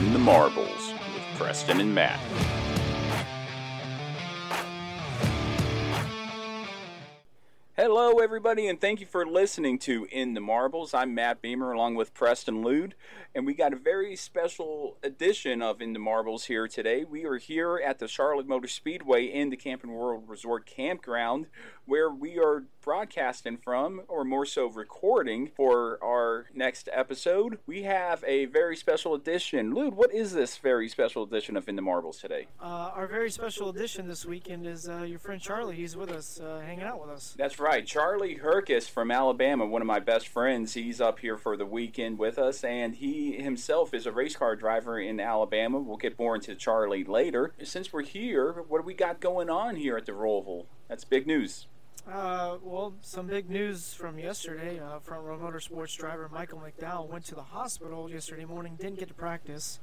In the Marbles with Preston and Matt. Hello, everybody, and thank you for listening to In the Marbles. I'm Matt Beamer along with Preston Lude, and we got a very special edition of In the Marbles here today. We are here at the Charlotte Motor Speedway in the Camping World Resort Campground, where we are broadcasting from, or more so recording, for our next episode. We have a very special edition. Lude, what is this very special edition of In the Marbles today? Uh, our very special edition this weekend is uh, your friend Charlie. He's with us, uh, hanging out with us. That's right. Charlie Herkus from Alabama, one of my best friends. He's up here for the weekend with us, and he himself is a race car driver in Alabama. We'll get more into Charlie later. Since we're here, what do we got going on here at the Roval? That's big news. Uh, well, some big news from yesterday. Uh, front row motorsports driver Michael McDowell went to the hospital yesterday morning, didn't get to practice.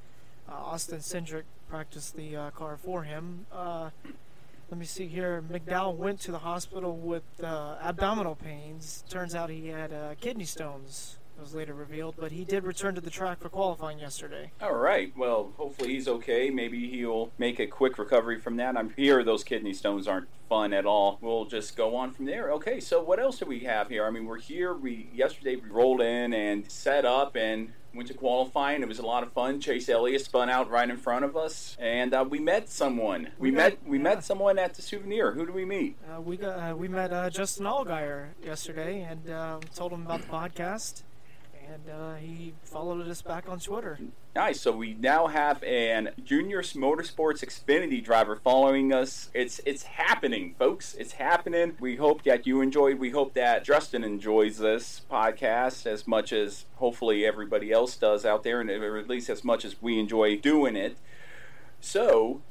Uh, Austin Cindric practiced the uh, car for him. Uh, let me see here. McDowell went to the hospital with uh, abdominal pains. Turns out he had kidney stones. It was later revealed, but he did return to the track for qualifying yesterday. All right. Well, hopefully he's okay. Maybe he'll make a quick recovery from that. I'm here. Those kidney stones aren't fun at all. We'll just go on from there. Okay. So what else do we have here? I mean, we're here. We yesterday we rolled in and set up and went to qualifying. It was a lot of fun. Chase Elliott spun out right in front of us, and uh, we met someone. We, We met we yeah. met someone at the souvenir. Who do we meet? Uh, we got uh, we met uh, Justin Allgaier yesterday and uh, told him about the podcast, and uh, he followed us back on Twitter. Nice. So we now have an JR Motorsports Xfinity driver following us. It's it's happening, folks. It's happening. We hope that you enjoyed. We hope that Justin enjoys this podcast as much as hopefully everybody else does out there, and or at least as much as we enjoy doing it. So.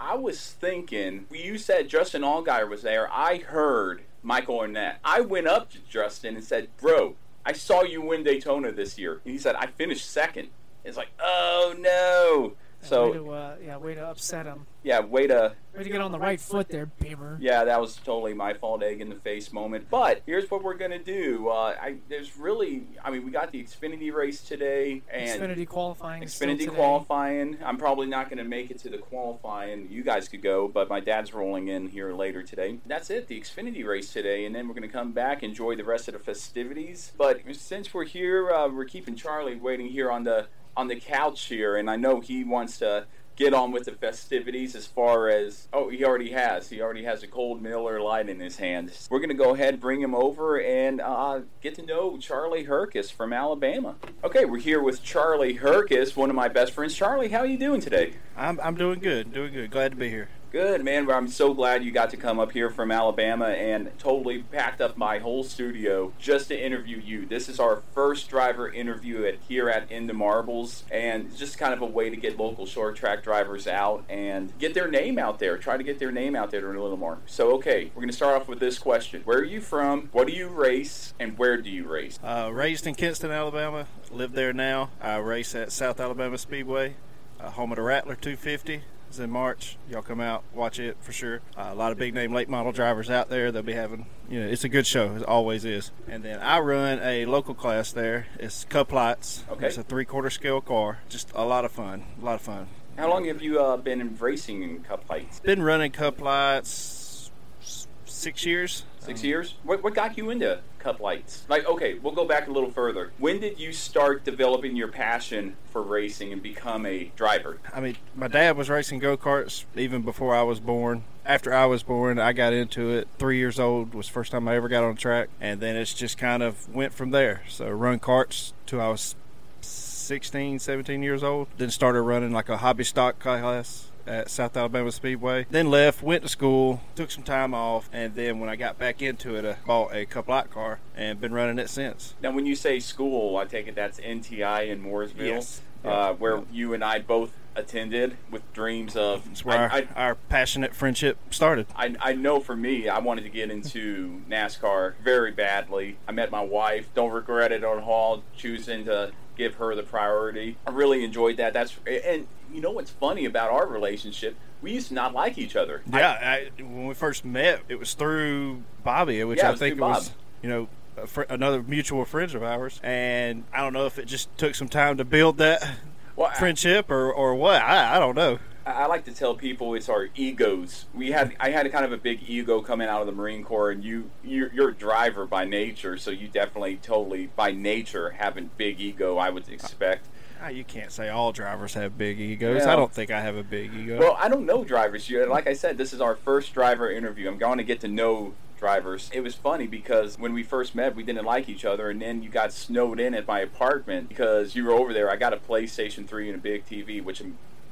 I was thinking, you said Justin Allgaier was there. I heard Michael Arnett. I went up to Justin and said, Bro, I saw you win Daytona this year. And he said, I finished second. It's like, oh no. Way So to, uh, yeah, way to upset him. yeah, way to Way to get on the right foot there, Beamer. yeah, that was totally my fault, egg in the face moment. But here's what we're gonna do. Uh, I there's really, I mean, we got the Xfinity race today and Xfinity qualifying. Xfinity qualifying. I'm probably not going to make it to the qualifying. You guys could go, but my dad's rolling in here later today. That's it, the Xfinity race today, and then we're going to come back, enjoy the rest of the festivities. But since we're here, uh, we're keeping Charlie waiting here on the on the couch here, and I know he wants to get on with the festivities as far as oh he already has he already has a cold Miller Lite in his hand. We're gonna go ahead bring him over and uh, get to know Charlie Herkus from Alabama. Okay, we're here with Charlie Herkus, one of my best friends. Charlie, how are you doing today? I'm, I'm doing good, doing good. Glad to be here. Good, man. Well, I'm so glad you got to come up here from Alabama and totally packed up my whole studio just to interview you. This is our first driver interview at here at Into Marbles, and just kind of a way to get local short track drivers out and get their name out there. Try to get their name out there to a little more. So, okay, we're going to start off with this question: Where are you from? What do you race? And where do you race? Uh, raised in Kinston, Alabama. Live there now. I race at South Alabama Speedway, uh, home of the Rattler 250 is in March. Y'all come out, watch it for sure. Uh, a lot of big name late model drivers out there. They'll be having, you know, it's a good show. It always is. And then I run a local class there. It's Cup Lights. Okay. It's a three quarter scale car. Just a lot of fun. A lot of fun. How long have you uh, been racing in Cup Lights? Been running Cup Lights six years. Six years? What, what got you into cup lights? Like, okay, we'll go back a little further. When did you start developing your passion for racing and become a driver? I mean, my dad was racing go karts even before I was born. After I was born, I got into it. Three years old was the first time I ever got on a track, and then it's just kind of went from there. So run karts till I was 16, 17 years old. Then started running like a hobby stock class at South Alabama Speedway. Then left, went to school, took some time off, and then when I got back into it, I bought a cup light car and been running it since. Now, when you say school, I take it that's NTI in Mooresville, Yes. uh, where Yeah. you and I both attended with dreams of. That's where I, our, our passionate friendship started. I, I know for me, I wanted to get into NASCAR very badly. I met my wife. Don't regret it on Hall, choosing to give her the priority. I really enjoyed that. That's and you know what's funny about our relationship? We used to not like each other. Yeah, I, when we first met, it was through Bobby, which Yeah, I think was, you know, a fr- another mutual friend of ours. And I don't know if it just took some time to build that Well, friendship or, or what. I, I don't know. I like to tell people it's our egos. We had I had a kind of a big ego coming out of the Marine Corps, and you you're, you're a driver by nature, so you definitely totally by nature have a big ego. I would expect. Ah, You can't say all drivers have big egos. Yeah. I don't think I have a big ego. Well, I don't know drivers. You- Like I said, this is our first driver interview. I'm going to get to know drivers. It was funny because when we first met, we didn't like each other, and then you got snowed in at my apartment because you were over there. I got a PlayStation 3 and a big TV, which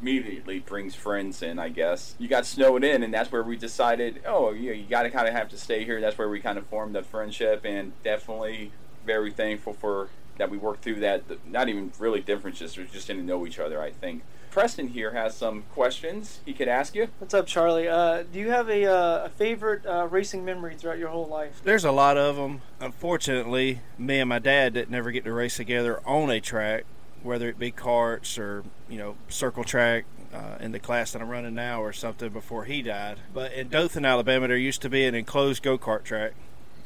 immediately brings friends in, I guess. You got snowed in, and that's where we decided, oh, yeah, you got to kind of have to stay here. That's where we kind of formed the friendship, and definitely very thankful for that we worked through that. Not even really differences, we just didn't know each other, I think. Preston here has some questions he could ask you. What's up, Charlie? Uh, do you have a, uh, a favorite uh, racing memory throughout your whole life? There's a lot of them. Unfortunately, me and my dad didn't ever get to race together on a track, whether it be karts or you know circle track uh, in the class that I'm running now or something before he died. But in Dothan, Alabama, there used to be an enclosed go kart track.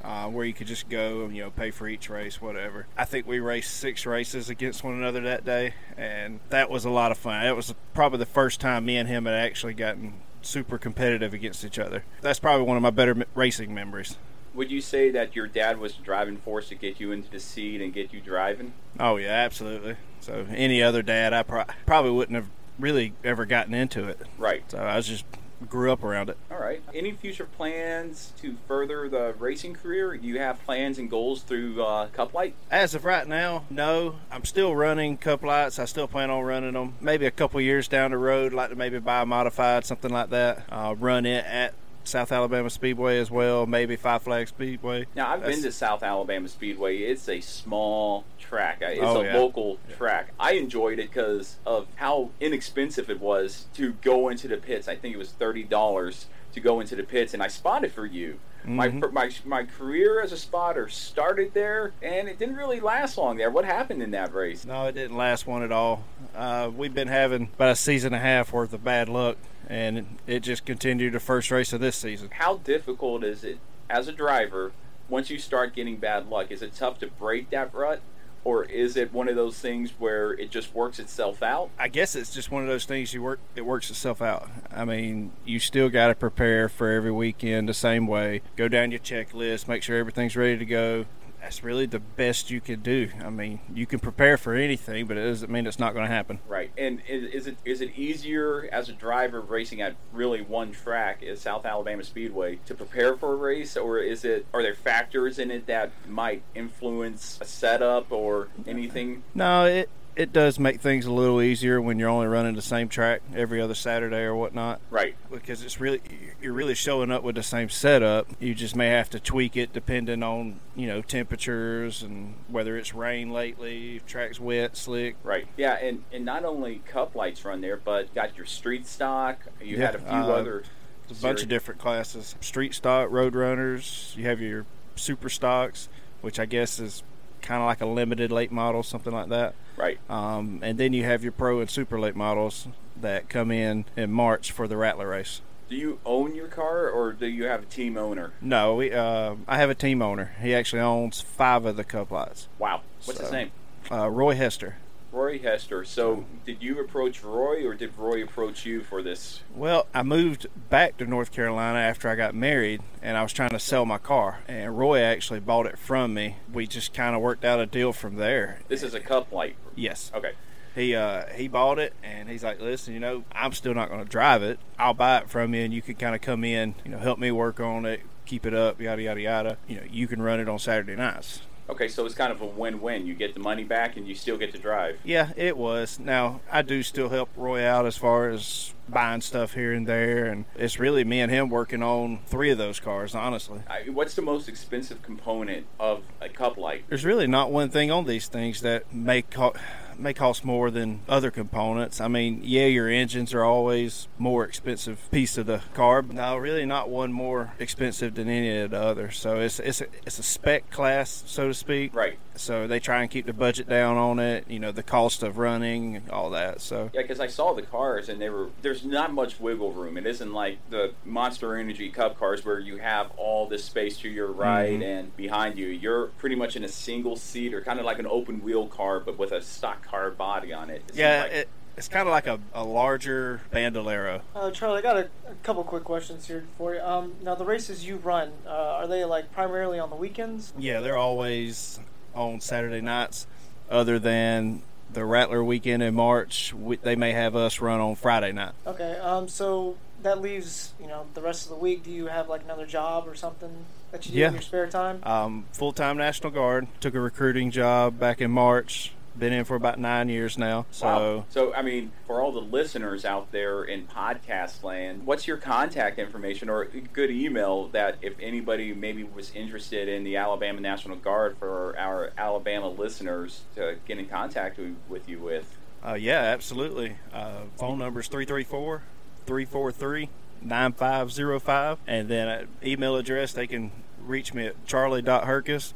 Uh, where you could just go and you know pay for each race, whatever. I think we raced six races against one another that day, and that was a lot of fun. It was probably the first time me and him had actually gotten super competitive against each other. That's probably one of my better racing memories. Would you say that your dad was the driving force to get you into the seat and get you driving? Oh yeah, absolutely. So any other dad, I pro- probably wouldn't have really ever gotten into it. Right. So I was just grew up around it. All right. Any future plans to further the racing career? Do you have plans and goals through uh, Cup Light? As of right now, no. I'm still running cup lights. I still plan on running them. Maybe a couple years down the road, like to maybe buy a modified, something like that. Uh, run it at South Alabama Speedway as well. Maybe Five Flag Speedway. Now, I've been to South Alabama Speedway. It's a small track. It's Oh, a yeah. local track. I enjoyed it because of how inexpensive it was to go into the pits. I think it was thirty dollars to go into the pits, and I spotted for you. My, Mhm. my my career as a spotter started there, and it didn't really last long there. What happened in that race? No, it didn't last one at all. Uh, we've been having about a season and a half worth of bad luck, and it just continued the first race of this season. How difficult is it as a driver once you start getting bad luck? Is it tough to break that rut, or is it one of those things where it just works itself out? I guess it's just one of those things you work. It works itself out. I mean, you still got to prepare for every weekend the same way. Go down your checklist, make sure everything's ready to go. That's really the best you can do. I mean, you can prepare for anything, but it doesn't mean it's not going to happen. Right, and is, is it is it easier as a driver racing at really one track, is South Alabama Speedway, to prepare for a race, or is it are there factors in it that might influence a setup or anything? No, it it does make things a little easier when you're only running the same track every other Saturday or whatnot. Right. Because it's really you're really showing up with the same setup. You just may have to tweak it depending on you know temperatures and whether it's rain lately, track's wet, slick. Right. Yeah, and and not only cup lights run there, but got your street stock. You Yeah, had a few uh, other. A bunch seri- of different classes: street stock, road runners. You have your super stocks, which I guess is kind of like a limited late model, something like that. Right. Um, and then you have your pro and super late models that come in in March for the Rattler race. Do you own your car, or do you have a team owner? No, we. Uh, I have a team owner. He actually owns five of the cup lots. Wow. What's his name? Uh, Roy Hester. Roy Hester. So, did you approach Roy, or did Roy approach you for this? Well, I moved back to North Carolina after I got married, and I was trying to sell my car. And Roy actually bought it from me. We just kind of worked out a deal from there. This is a cup light. Yes. Okay. He uh, he bought it, and he's like, "Listen, you know, I'm still not going to drive it. I'll buy it from you, and you can kind of come in, you know, help me work on it, keep it up, yada yada yada. You know, you can run it on Saturday nights." Okay, so it's kind of a win-win. You get the money back, and you still get to drive. Yeah, it was. Now I do still help Roy out as far as buying stuff here and there, and it's really me and him working on three of those cars. Honestly, I, what's the most expensive component of a cup light? there's really not one thing on these things that may co- may cost more than other components. I mean, yeah, your engines are always more expensive piece of the car. But no, really not one more expensive than any of the others. So it's it's a, it's a spec class, so to speak. Right. So they try and keep the budget down on it. You know, the cost of running and all that. So Yeah, because I saw the cars and they were there's not much wiggle room. It isn't like the Monster Energy Cup cars where you have all this space to your right Mhm. and behind you. You're pretty much in a single seat or kind of like an open wheel car, but with a stock car body on it. It yeah, like- it, it's kind of like a, a larger Bandolero. Uh, Charlie, I got a, a couple quick questions here for you. Um, now, the races you run, uh, are they like primarily on the weekends? Yeah, they're always on Saturday nights, other than the Rattler weekend in March. We, they may have us run on Friday night. Okay, um, so that leaves you know the rest of the week. Do you have like another job or something that you do Yeah. in your spare time? Um, Full time National Guard. Took a recruiting job back in March. Been in for about nine years now. So Wow. So, I mean, for all the listeners out there in podcast land, what's your contact information or a good email that if anybody maybe was interested in the Alabama National Guard for our Alabama listeners to get in contact with- you with? Uh, yeah, absolutely. Uh, phone number is 334 343 9505. And then uh, email address, they can reach me at charlie.herkus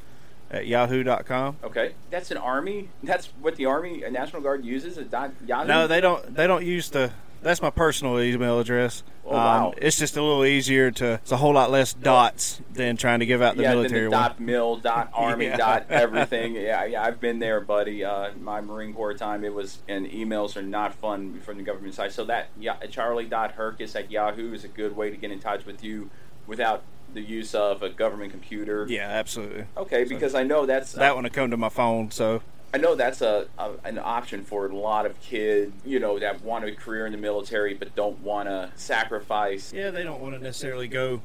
at yahoo.com. Okay, that's an army. That's what the Army uh, National Guard uses. A dot Yahoo. No, they don't. They don't use the. That's my personal email address. Um, Oh, wow. it's just a little easier to. It's a whole lot less dots than trying to give out the yeah, military the one. dot mil, dot army, Yeah. dot everything. Yeah, yeah, I've been there, buddy. Uh, my Marine Corps time, it was, and emails are not fun from the government side. So that yeah, Charlie dot Herkus at Yahoo is a good way to get in touch with you without the use of a government computer. Yeah, absolutely. Okay, because I know that's That one will come to my phone. So I know that's a, a an option for a lot of kids, you know, that want a career in the military but don't want to sacrifice. yeah, they don't want to necessarily go,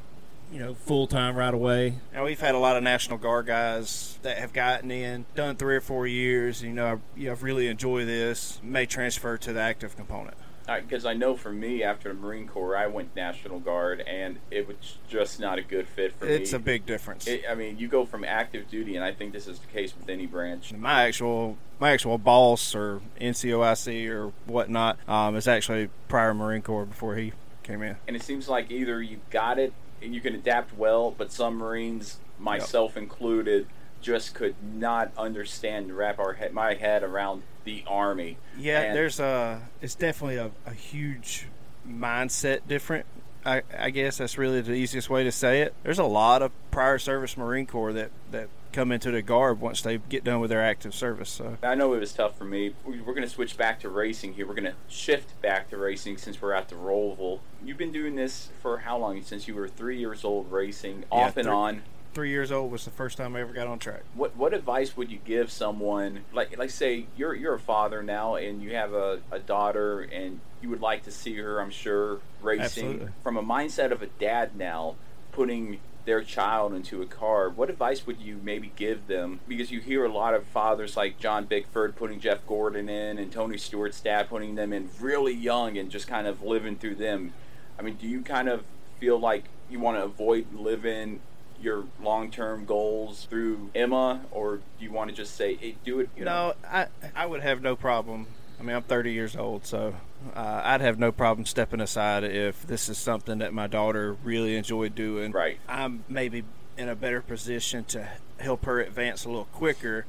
you know, full time right away. Now we've had a lot of National Guard guys that have gotten in, done three or four years. You know, I, you know, I've really enjoyed this. May transfer to the active component. Because I know for me after the Marine Corps, I went National Guard, and it was just not a good fit for me. It's a big difference. It, I mean, you go from active duty, and I think this is the case with any branch. my actual my actual boss or NCOIC or whatnot um, is actually prior Marine Corps before he came in. And it seems like either you got it and you can adapt well, but some Marines, myself included, just could not understand wrap our head, my head around the Army. Yeah, And- there's a it's definitely a, a huge mindset different. I, I guess that's really the easiest way to say it. There's a lot of prior service Marine Corps that, that come into the Guard once they get done with their active service. So I know it was tough for me. We- We're going to switch back to racing here. We're going to shift back to racing since we're at the Roval. You've been doing this for how long? Since you were three years old, racing Yeah, off and on. Three years old was the first time I ever got on track. What what advice would you give someone like like say you're you're a father now and you have a, a daughter and you would like to see her I'm sure racing Absolutely. from a mindset of a dad now putting their child into a car, what advice would you maybe give them? Because you hear a lot of fathers like John Bickford putting Jeff Gordon in and Tony Stewart's dad putting them in really young and just kind of living through them. I mean, do you kind of feel like you want to avoid living your long-term goals through Emma, or do you want to just say, hey, do it? You no, know? I I would have no problem. I mean, I'm 30 years old, so uh, I'd have no problem stepping aside if this is something that my daughter really enjoyed doing. Right. I'm maybe in a better position to help her advance a little quicker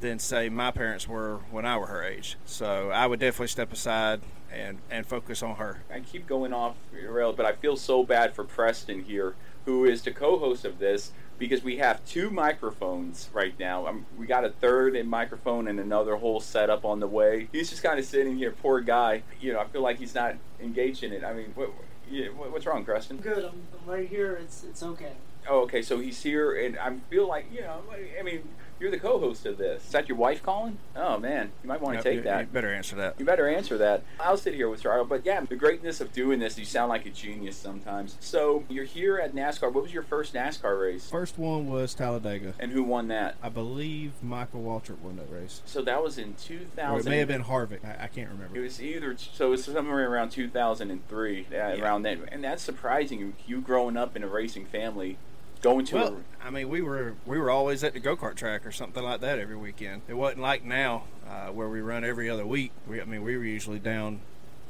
than say my parents were when I were her age. So I would definitely step aside and and focus on her. I keep going off rail, but I feel so bad for Preston here, who is the co-host of this, because we have two microphones right now. Um, we got a third in microphone and another whole setup on the way. He's just kind of sitting here, poor guy. You know, I feel like he's not engaged in it. I mean, what, yeah, what's wrong, Preston? Good. I'm, I'm right here. It's it's okay. Oh, okay. So he's here, and I feel like you know. I mean, you're the co-host of this. Is that your wife calling? Oh man, you might want to Yep, take you- that. you better answer that. You better answer that. I'll sit here with Charlie. But yeah, the greatness of doing this, you sound like a genius sometimes. So you're here at NASCAR. What was your first NASCAR race? First one was Talladega. And who won that? I believe Michael Waltrip won that race. So that was in Or 2000. it may have been Harvick. I, I can't remember. It was either so it was somewhere around 2003, yeah, around then, and that's surprising. You, you growing up in a racing family, going to Well, I mean, we were we were always at the go kart track or something like that every weekend. It wasn't like now uh, where we run every other week. We, I mean, we were usually down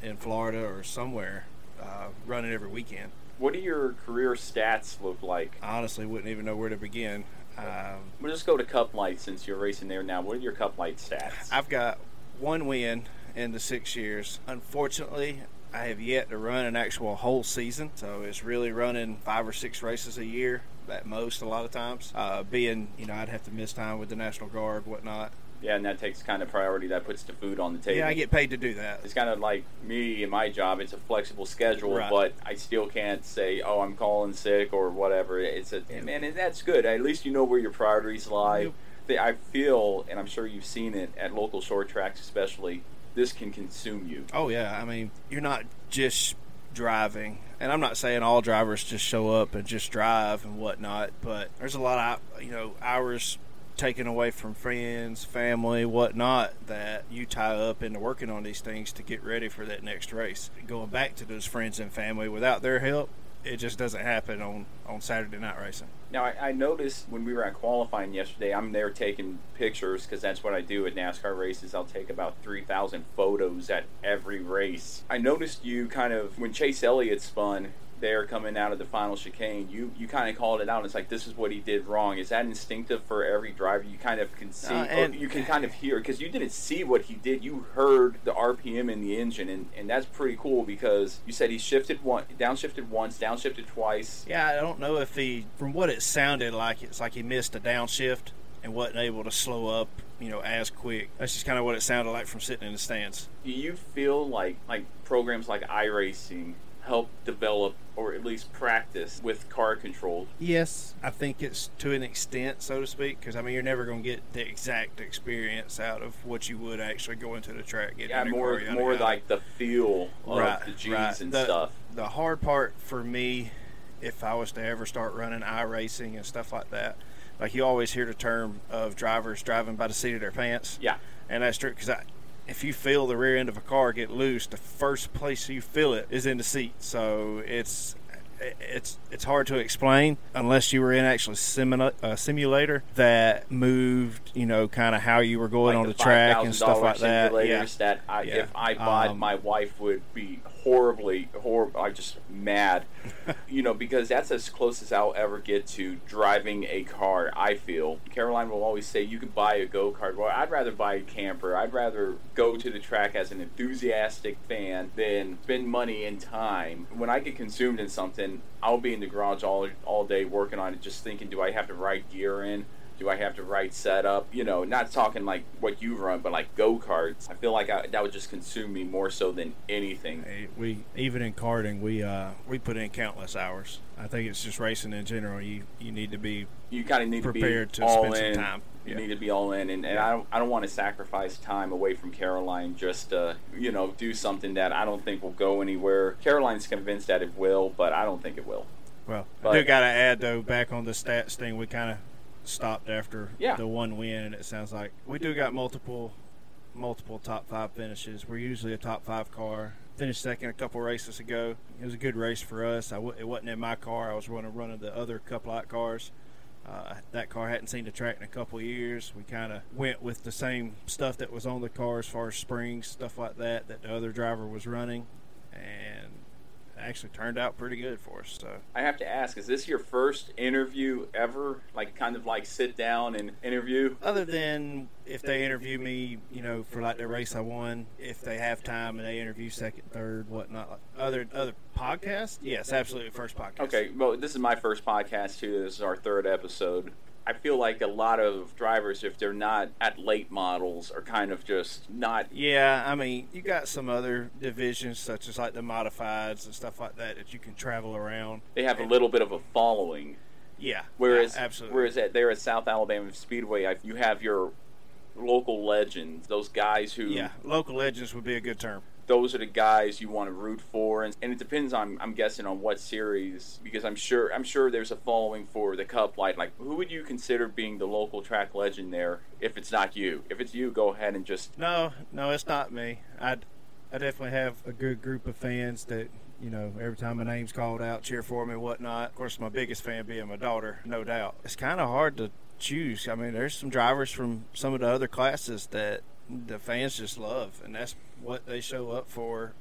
in Florida or somewhere uh, running every weekend. What do your career stats look like? I honestly wouldn't even know where to begin. Um, We'll just go to Cup Light since you're racing there now. What are your Cup Light stats? I've got one win in the six years. Unfortunately, I have yet to run an actual whole season, so it's really running five or six races a year at most. A lot of times, uh, being you know I'd have to miss time with the National Guard, whatnot. Yeah, and that takes kind of priority. That puts the food on the table. Yeah, I get paid to do that. It's kind of like me and my job. It's a flexible schedule, Right. but I still can't say, "Oh, I'm calling sick" or whatever. It's a man, and that's good. At least you know where your priorities lie. Yep. I feel, and I'm sure you've seen it at local short tracks, especially. This can consume you. Oh yeah, I mean you're not just driving, and I'm not saying all drivers just show up and just drive and whatnot, but there's a lot of you know hours taken away from friends, family, whatnot that you tie up into working on these things to get ready for that next race. Going back to those friends and family without their help, it just doesn't happen on on Saturday night racing. Now, I, I noticed when we were at qualifying yesterday, I'm there taking pictures because that's what I do at NASCAR races. I'll take about 3,000 photos at every race. I noticed you kind of, when Chase Elliott spun, there coming out of the final chicane, you, you kind of called it out. It's like, this is what he did wrong. Is that instinctive for every driver? You kind of can see, Uh, you can kind of hear, because you didn't see what he did. You heard the RPM in the engine, and, and that's pretty cool because you said he shifted one, downshifted once, downshifted twice. Yeah, I don't know if he, from what it sounded like, it's like he missed a downshift and wasn't able to slow up, you know, as quick. That's just kind of what it sounded like from sitting in the stands. do you feel like like programs like iRacing help develop or at least practice with car control? Yes, I think it's to an extent, so to speak, because I mean you're never going to get the exact experience out of what you would actually go into the track. Getting Yeah, more car, more yada. like the feel of right, the G's right. and the, stuff. The hard part for me, if I was to ever start running iRacing and stuff like that, like you always hear the term of drivers driving by the seat of their pants. Yeah. and that's true because I. If you feel the rear end of a car get loose, the first place you feel it is in the seat. So it's it's it's hard to explain unless you were in actually simula- a simulator that moved, you know, kind of how you were going like on the, the track and stuff like that. simulators Yeah. that I, Yeah. if I bought, Um, my wife would be horribly, horrible. I just mad, you know, because that's as close as I'll ever get to driving a car. I feel Caroline will always say you can buy a go kart. Well, I'd rather buy a camper. I'd rather go to the track as an enthusiastic fan than spend money and time. When I get consumed in something, I'll be in the garage all all day working on it, just thinking, do I have the right gear in? Do I have the right setup? You know, not talking like what you run, but like go karts. I feel like I, that would just consume me more so than anything. Hey, we even in karting, we uh, we put in countless hours. I think it's just racing in general. You you need to be You kind of need prepared to to, be all spend in. some time. You Yeah. need to be all in, and, and I don't I don't want to sacrifice time away from Caroline just to you know do something that I don't think will go anywhere. Caroline's convinced that it will, but I don't think it will. Well, But- I do got to add though, back on the stats thing, we kind of stopped after Yeah. the one win, and it sounds like we do got multiple, multiple top five finishes. We're usually a top five car. Finished second a couple races ago. It was a good race for us. I w- it wasn't in my car. I was running running the other Cup light cars. Uh, that car hadn't seen the track in a couple of years. We kind of went with the same stuff that was on the car as far as springs, stuff like that, that the other driver was running, and actually turned out pretty good for us. So I have to ask, is this your first interview ever? Like, kind of like sit down and interview? other than if they interview me, you know, for like the race I won, if they have time and they interview second, third, whatnot, like other other podcasts, yes, absolutely, first podcast. Okay, well, this is my first podcast too. This is our third episode. I feel like a lot of drivers, if they're not at late models, are kind of just not. Yeah, I mean, you got some other divisions such as like the modifieds and stuff like that that you can travel around. They have a little bit of a following. Yeah, Whereas, yeah, absolutely. whereas at, there at South Alabama Speedway, I, you have your local legends, those guys who. yeah, local legends would be a good term. Those are the guys you want to root for, and, and it depends on I'm guessing on what series because I'm sure I'm sure there's a following for the Cup Light. Like, who would you consider being the local track legend there? If it's not you, if it's you, go ahead and just No, no, it's not me. I, I definitely have a good group of fans that, you know, every time my name's called out, cheer for me whatnot. Of course, my biggest fan being my daughter, no doubt. It's kind of hard to choose. I mean, there's some drivers from some of the other classes that the fans just love, and that's what they show up for.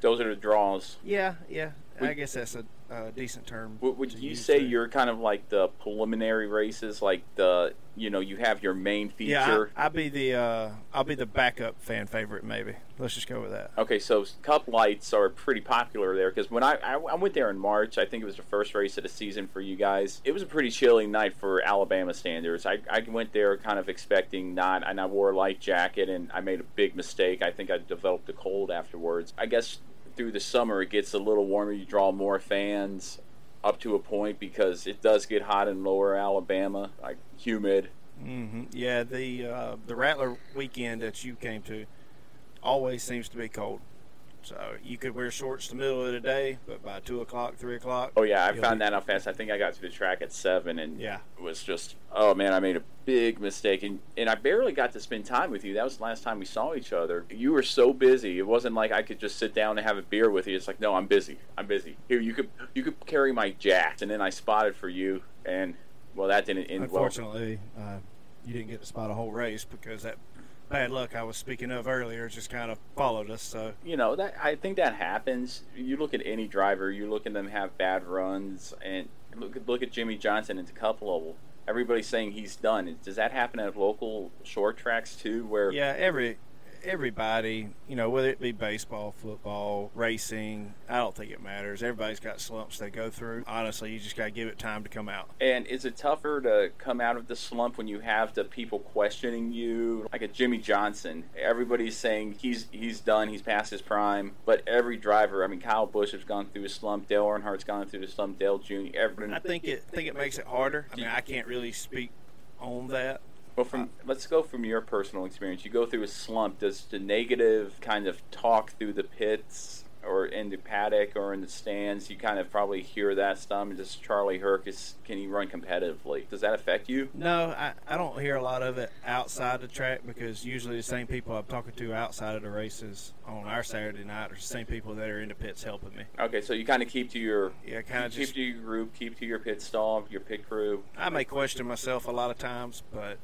those are the draws. Yeah, yeah. I guess that's a, a decent term. Would, would you say there. you're kind of like the preliminary races, like the you know you have your main feature? Yeah, I, I'll be the uh, I'll be the backup fan favorite, maybe. Let's just go with that. Okay, so Cup Lights are pretty popular there because when I, I I went there in March, I think it was the first race of the season for you guys. It was a pretty chilly night for Alabama standards. I, I went there kind of expecting not, and I wore a light jacket, and I made a big mistake. I think I developed a cold afterwards. I guess through the summer it gets a little warmer. You draw more fans up to a point because it does get hot in lower Alabama, like humid. hmm Yeah, the uh, the Rattler weekend that you came to always seems to be cold. So you could wear shorts the middle of the day, but by two o'clock, three o'clock. Oh yeah, I found that out fast. I think I got to the track at seven, and Yeah. it was just oh man, I made a big mistake, and and I barely got to spend time with you. That was the last time we saw each other. You were so busy. It wasn't like I could just sit down and have a beer with you. It's like no, I'm busy. I'm busy. Here, you could you could carry my jacks, and then I spotted for you, and well, that didn't end well. Unfortunately, uh, you didn't get to spot a whole race because that bad luck I was speaking of earlier just kind of followed us. So you know that I think that happens. You look at any driver, you look at them have bad runs, and look at look at Jimmie Johnson the Cup level. Everybody's saying he's done. Does that happen at local short tracks too? Where yeah, every everybody, you know, whether it be baseball, football, racing, I don't think it matters. Everybody's got slumps they go through. Honestly, you just got to give it time to come out. and is it tougher to come out of the slump when you have the people questioning you, like a Jimmie Johnson? Everybody's saying he's he's done, he's past his prime. But every driver, I mean, Kyle Busch has gone through a slump. Dale Earnhardt's gone through the slump. Dale Jr. Everyone. I think it think it makes it harder. I mean, I can't really speak on that. Well, from let's go from your personal experience. You go through a slump. Does the negative kind of talk through the pits or in the paddock or in the stands? You kind of probably hear that stuff. Does Charlie Herkus can he run competitively? Does that affect you? No, I, I don't hear a lot of it outside the track because usually the same people I'm talking to outside of the races on our Saturday night are the same people that are in the pits helping me. Okay, so you kind of keep to your Yeah, kind of keep just. to your group, keep to your pit stall, your pit crew. I may question myself a lot of times, but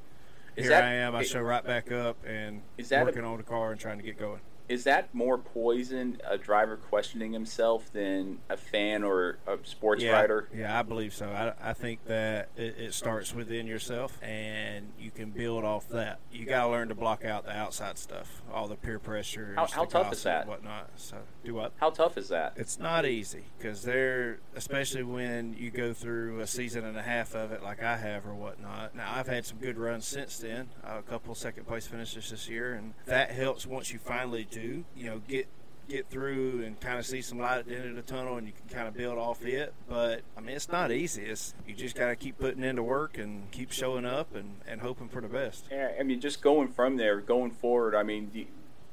Is here that- I am. I show right back up and Is that a- working on the car and trying to get going. Is that more poison a driver questioning himself than a fan or a sports yeah, writer? Yeah, I believe so. I, I think that it, it starts within yourself, and you can build off that. You got to learn to block out the outside stuff, all the peer pressure. How- how tough is that? Whatnot. So do what? How tough is that? It's not easy because they're, especially when you go through a season and a half of it like I have or whatnot. Now, I've had some good runs since then, a couple second place finishes this year, and that helps once you finally do, you know, get get through and kind of see some light at the end of the tunnel and you can kind of build off it but i mean it's not easy it's you just got to keep putting into work and keep showing up and, and hoping for the best Yeah, I mean, just going from there, going forward. I mean, you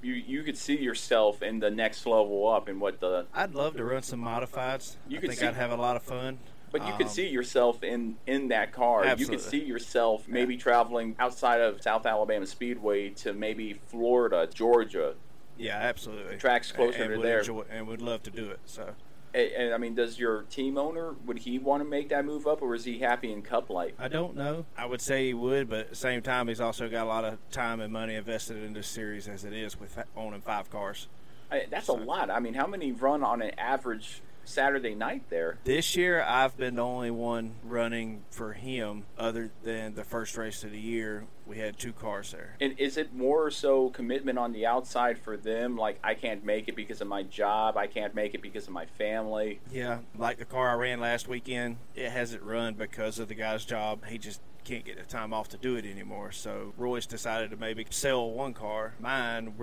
you, you could see yourself in the next level up, and what the i'd love to run some modifieds You i could think see- i'd have a lot of fun But you could Um, see yourself in in that car. You could see yourself maybe traveling outside of South Alabama Speedway to maybe Florida, Georgia. Yeah, absolutely. Tracks closer and, to would there. enjoy- and would love to do it. So And, and I mean, does your team owner would he want to make that move up, or is he happy in Cup Life? I don't know. I would say he would, but at the same time, he's also got a lot of time and money invested in this series as it is with owning five cars. I, that's a lot. I mean, how many run on an average Saturday night there? This year, I've been the only one running for him, other than the first race of the year. We had two cars there. And is it more so commitment on the outside for them? Like, I can't make it because of my job. I can't make it because of my family. Yeah, like the car I ran last weekend, it hasn't run because of the guy's job. He just can't get the time off to do it anymore. So Roy's decided to maybe sell one car. Mine,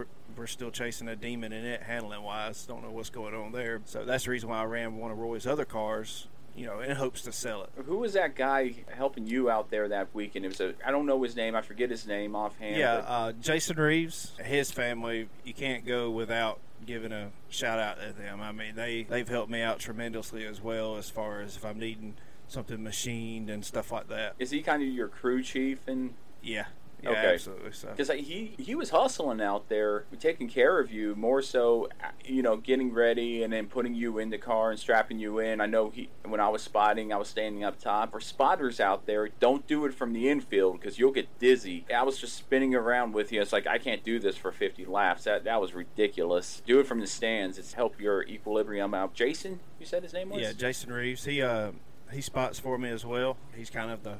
we're, still chasing a demon in it, handling wise. Don't know what's going on there. So that's the reason why I ran one of Roy's other cars, you know, in hopes to sell it. Who was that guy helping you out there that weekend? It was a I don't know his name. I forget his name offhand. Yeah, but- uh, Jason Reeves, his family, you can't go without giving a shout out to them. I mean, they they've helped me out tremendously as well as far as if I'm needing something machined and stuff like that. is he kind of your crew chief and? Yeah, yeah, Okay. absolutely. So Because he he was hustling out there, taking care of you more so, you know, getting ready and then putting you in the car and strapping you in. I know he when I was spotting, I was standing up top. For spotters out there, don't do it from the infield because you'll get dizzy. I was just spinning around with you. It's like I can't do this for 50 laps. That that was ridiculous. Do it from the stands. It's help your equilibrium out. Jason, you said his name was. yeah, Jason Reeves, he uh he spots for me as well. He's kind of the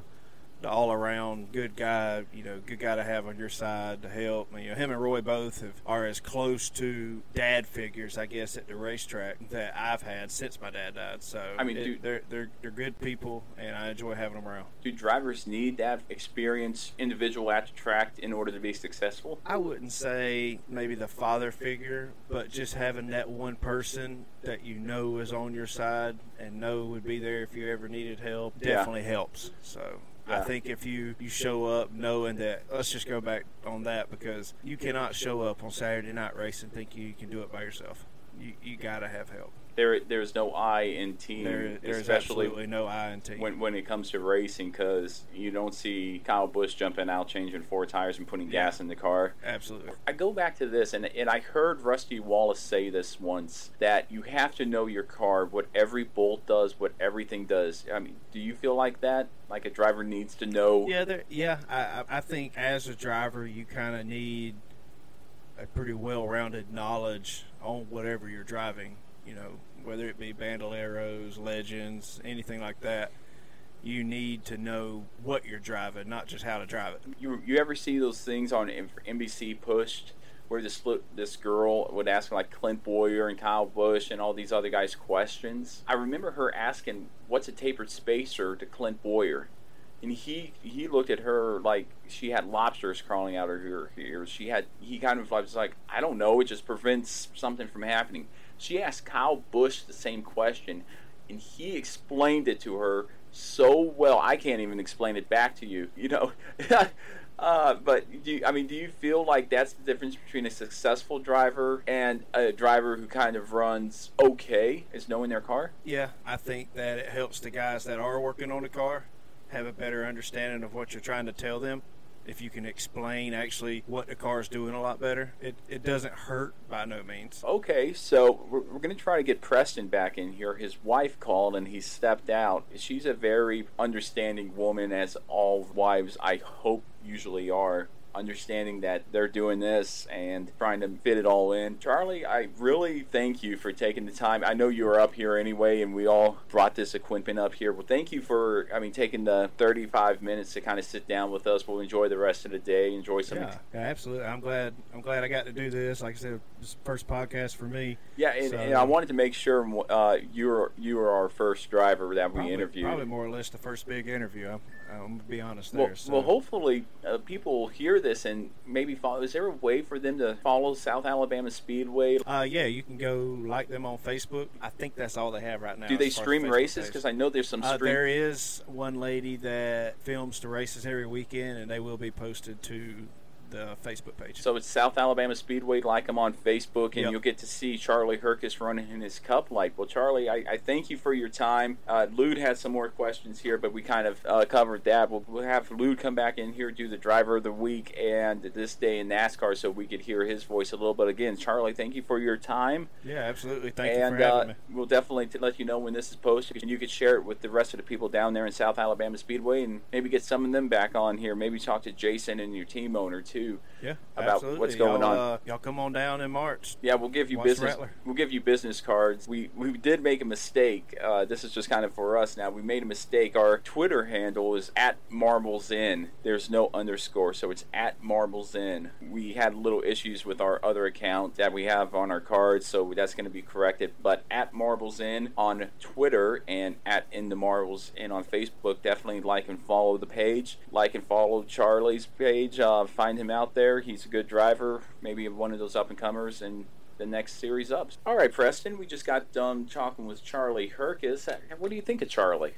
the all around good guy, you know, good guy to have on your side to help. You know, him and Roy both have, are as close to dad figures, I guess, at the racetrack that I've had since my dad died. So I mean, it- dude- they're they're they're good people, and I enjoy having them around. Do drivers need that experienced individual at the track in order to be successful? I wouldn't say maybe the father figure, but just having that one person that you know is on your side and know would be there if you ever needed help Yeah. definitely helps. So I think if you, you show up knowing that, let's just go back on that because you cannot show up on Saturday night race and think you can do it by yourself. You, you got to have help. There, there's no I in team, There, there's especially absolutely no I in team. when when it comes to racing because you don't see Kyle Busch jumping out, changing four tires, and putting Yeah. gas in the car. Absolutely. I go back to this, and and I heard Rusty Wallace say this once that you have to know your car, what every bolt does, what everything does. I mean, do you feel like that? Like a driver needs to know? Yeah, there, yeah. I, I I think as a driver, you kind of need a pretty well-rounded knowledge on whatever you're driving. You know, whether it be bandoleros, legends, anything like that. You need to know what you're driving, not just how to drive it. You you ever see those things on NBC pushed? Where this this girl would ask like Clint Bowyer and Kyle Busch and all these other guys questions. I remember her asking, "What's a tapered spacer?" to Clint Bowyer, and he he looked at her like she had lobsters crawling out of her ears. She had he kind of was like, I don't know, it just prevents something from happening. She asked Kyle Busch the same question, and he explained it to her so well. I can't even explain it back to you. You know. Uh, but do you, I mean, do you feel like that's the difference between a successful driver and a driver who kind of runs okay, is knowing their car? Yeah, I think that it helps the guys that are working on the car have a better understanding of what you're trying to tell them. If you can explain actually what the car is doing a lot better, it, it doesn't hurt by no means. Okay, so we're, we're going to try to get Preston back in here. His wife called and he stepped out. She's a very understanding woman, as all wives, I hope, usually are. Understanding that they're doing this and trying to fit it all in. Charlie, I really thank you for taking the time. I know you were up here anyway, and we all brought this equipment up here. Well, thank you for, I mean, taking the 35 minutes to kind of sit down with us. We'll enjoy the rest of the day, enjoy some Yeah, yeah, absolutely. I'm glad. I'm glad I got to do this. Like I said, this first podcast for me. Yeah, and, So- and I wanted to make sure uh, you were you were our first driver that we Probably, interviewed. probably more or less the first big interview. I'm, I'm gonna be honest well, there. so. well, hopefully uh, people will hear this and maybe follow. Is there a way for them to follow South Alabama Speedway? Uh, yeah, you can go like them on Facebook. I think that's all they have right now. Do they as far as stream races? Because I know there's some Uh, there is one lady that films the races every weekend, and they will be posted to the Facebook page. So it's South Alabama Speedway. Like them on Facebook, and Yep. you'll get to see Charlie Herkus running in his cup light. Well, Charlie, I, I thank you for your time. Uh, Lude has some more questions here, but we kind of uh, covered that. We'll, we'll have Lude come back in here, do the driver of the week and this day in NASCAR, so we could hear his voice a little bit again. Charlie, thank you for your time. Yeah, absolutely. Thank and you for having uh, me. we'll definitely t- let you know when this is posted, and you could share it with the rest of the people down there in South Alabama Speedway, and maybe get some of them back on here. Maybe talk to Jason and your team owner too. Yeah, about absolutely. what's going y'all, on. Uh, y'all come on down in March. Yeah, we'll give you Watch business. Rattler. We'll give you business cards. We we did make a mistake. Uh, this is just kind of for us now. We made a mistake. Our Twitter handle is at Marbles In. There's no underscore, so it's at Marbles In. We had little issues with our other account that we have on our cards, so that's going to be corrected. But at Marbles In on Twitter and at In the Marbles In on Facebook. Definitely like and follow the page. Like and follow Charlie's page. Uh, find him out there. He's a good driver. Maybe one of those up and comers and the next series up. All right, Preston, we just got done talking with Charlie Herkus. What do you think of Charlie?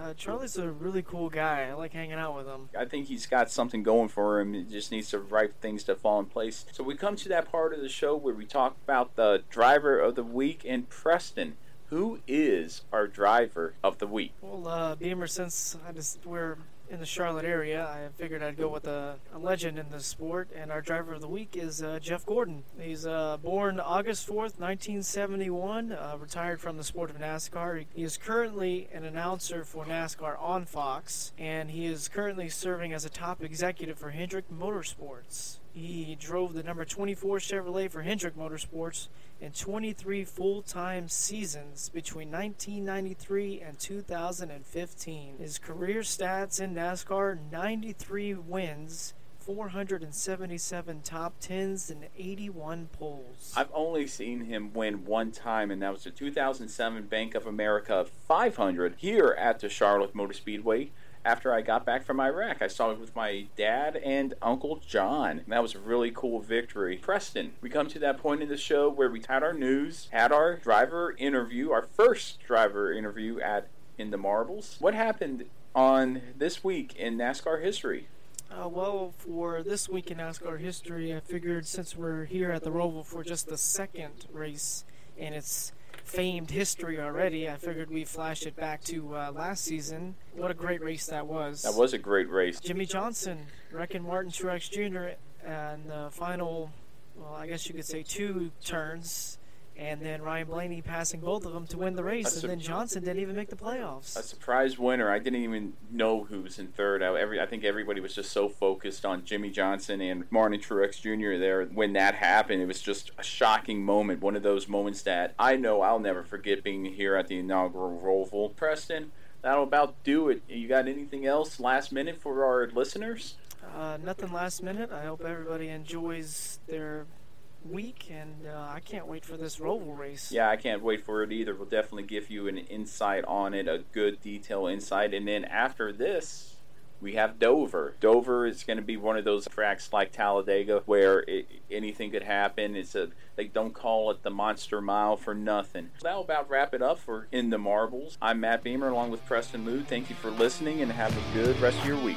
Uh, Charlie's a really cool guy. I like hanging out with him. I think he's got something going for him. He just needs the right things to fall in place. So we come to that part of the show where we talk about the driver of the week and Preston. Who is our driver of the week? Well, uh, Beamer, since I just we're in the Charlotte area, I figured I'd go with a, a legend in the sport, and our driver of the week is uh, Jeff Gordon. He's uh, born August 4th, 1971, uh, retired from the sport of NASCAR. He is currently an announcer for NASCAR on Fox, and he is currently serving as a top executive for Hendrick Motorsports. He drove the number 24 Chevrolet for Hendrick Motorsports in 23 full-time seasons between 1993 and 2015. His career stats in NASCAR: 93 wins, 477 top tens, and 81 poles. I've only seen him win one time, and that was the 2007 Bank of America 500 here at the Charlotte Motor Speedway. After I got back from Iraq, I saw it with my dad and Uncle John. And that was a really cool victory. Preston, we come to that point in the show where we had our news, had our driver interview, our first driver interview at In the Marbles. What happened on this week in NASCAR history? Uh, well, for this week in NASCAR history, I figured since we're here at the Roval for just the second race and its famed history already, I figured we'd flash it back to uh, last season. What a great race that was. That was a great race. Jimmie Johnson wrecking Martin Truex Jr. and the final, well, I guess you could say two turns, and then Ryan Blaney passing both of them to win the race, That's and then Johnson didn't even make the playoffs. A surprise winner. I didn't even know who was in third. I, every, I think everybody was just so focused on Jimmie Johnson and Martin Truex Jr. there. When that happened, it was just a shocking moment. One of those moments that I know I'll never forget being here at the inaugural Roval. Preston, that'll about do it. You got anything else last minute for our listeners? Uh, nothing last minute. I hope everybody enjoys their week, and uh, I can't wait for this Roval race. Yeah, I can't wait for it either. We'll definitely give you an insight on it, a good detail insight. And then after this, we have Dover. Dover is going to be one of those tracks like Talladega where it, anything could happen. It's a they don't call it the Monster Mile for nothing. That'll about wrap it up for In the Marbles. I'm Matt Beamer along with Preston Mood. Thank you for listening and have a good rest of your week.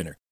winner.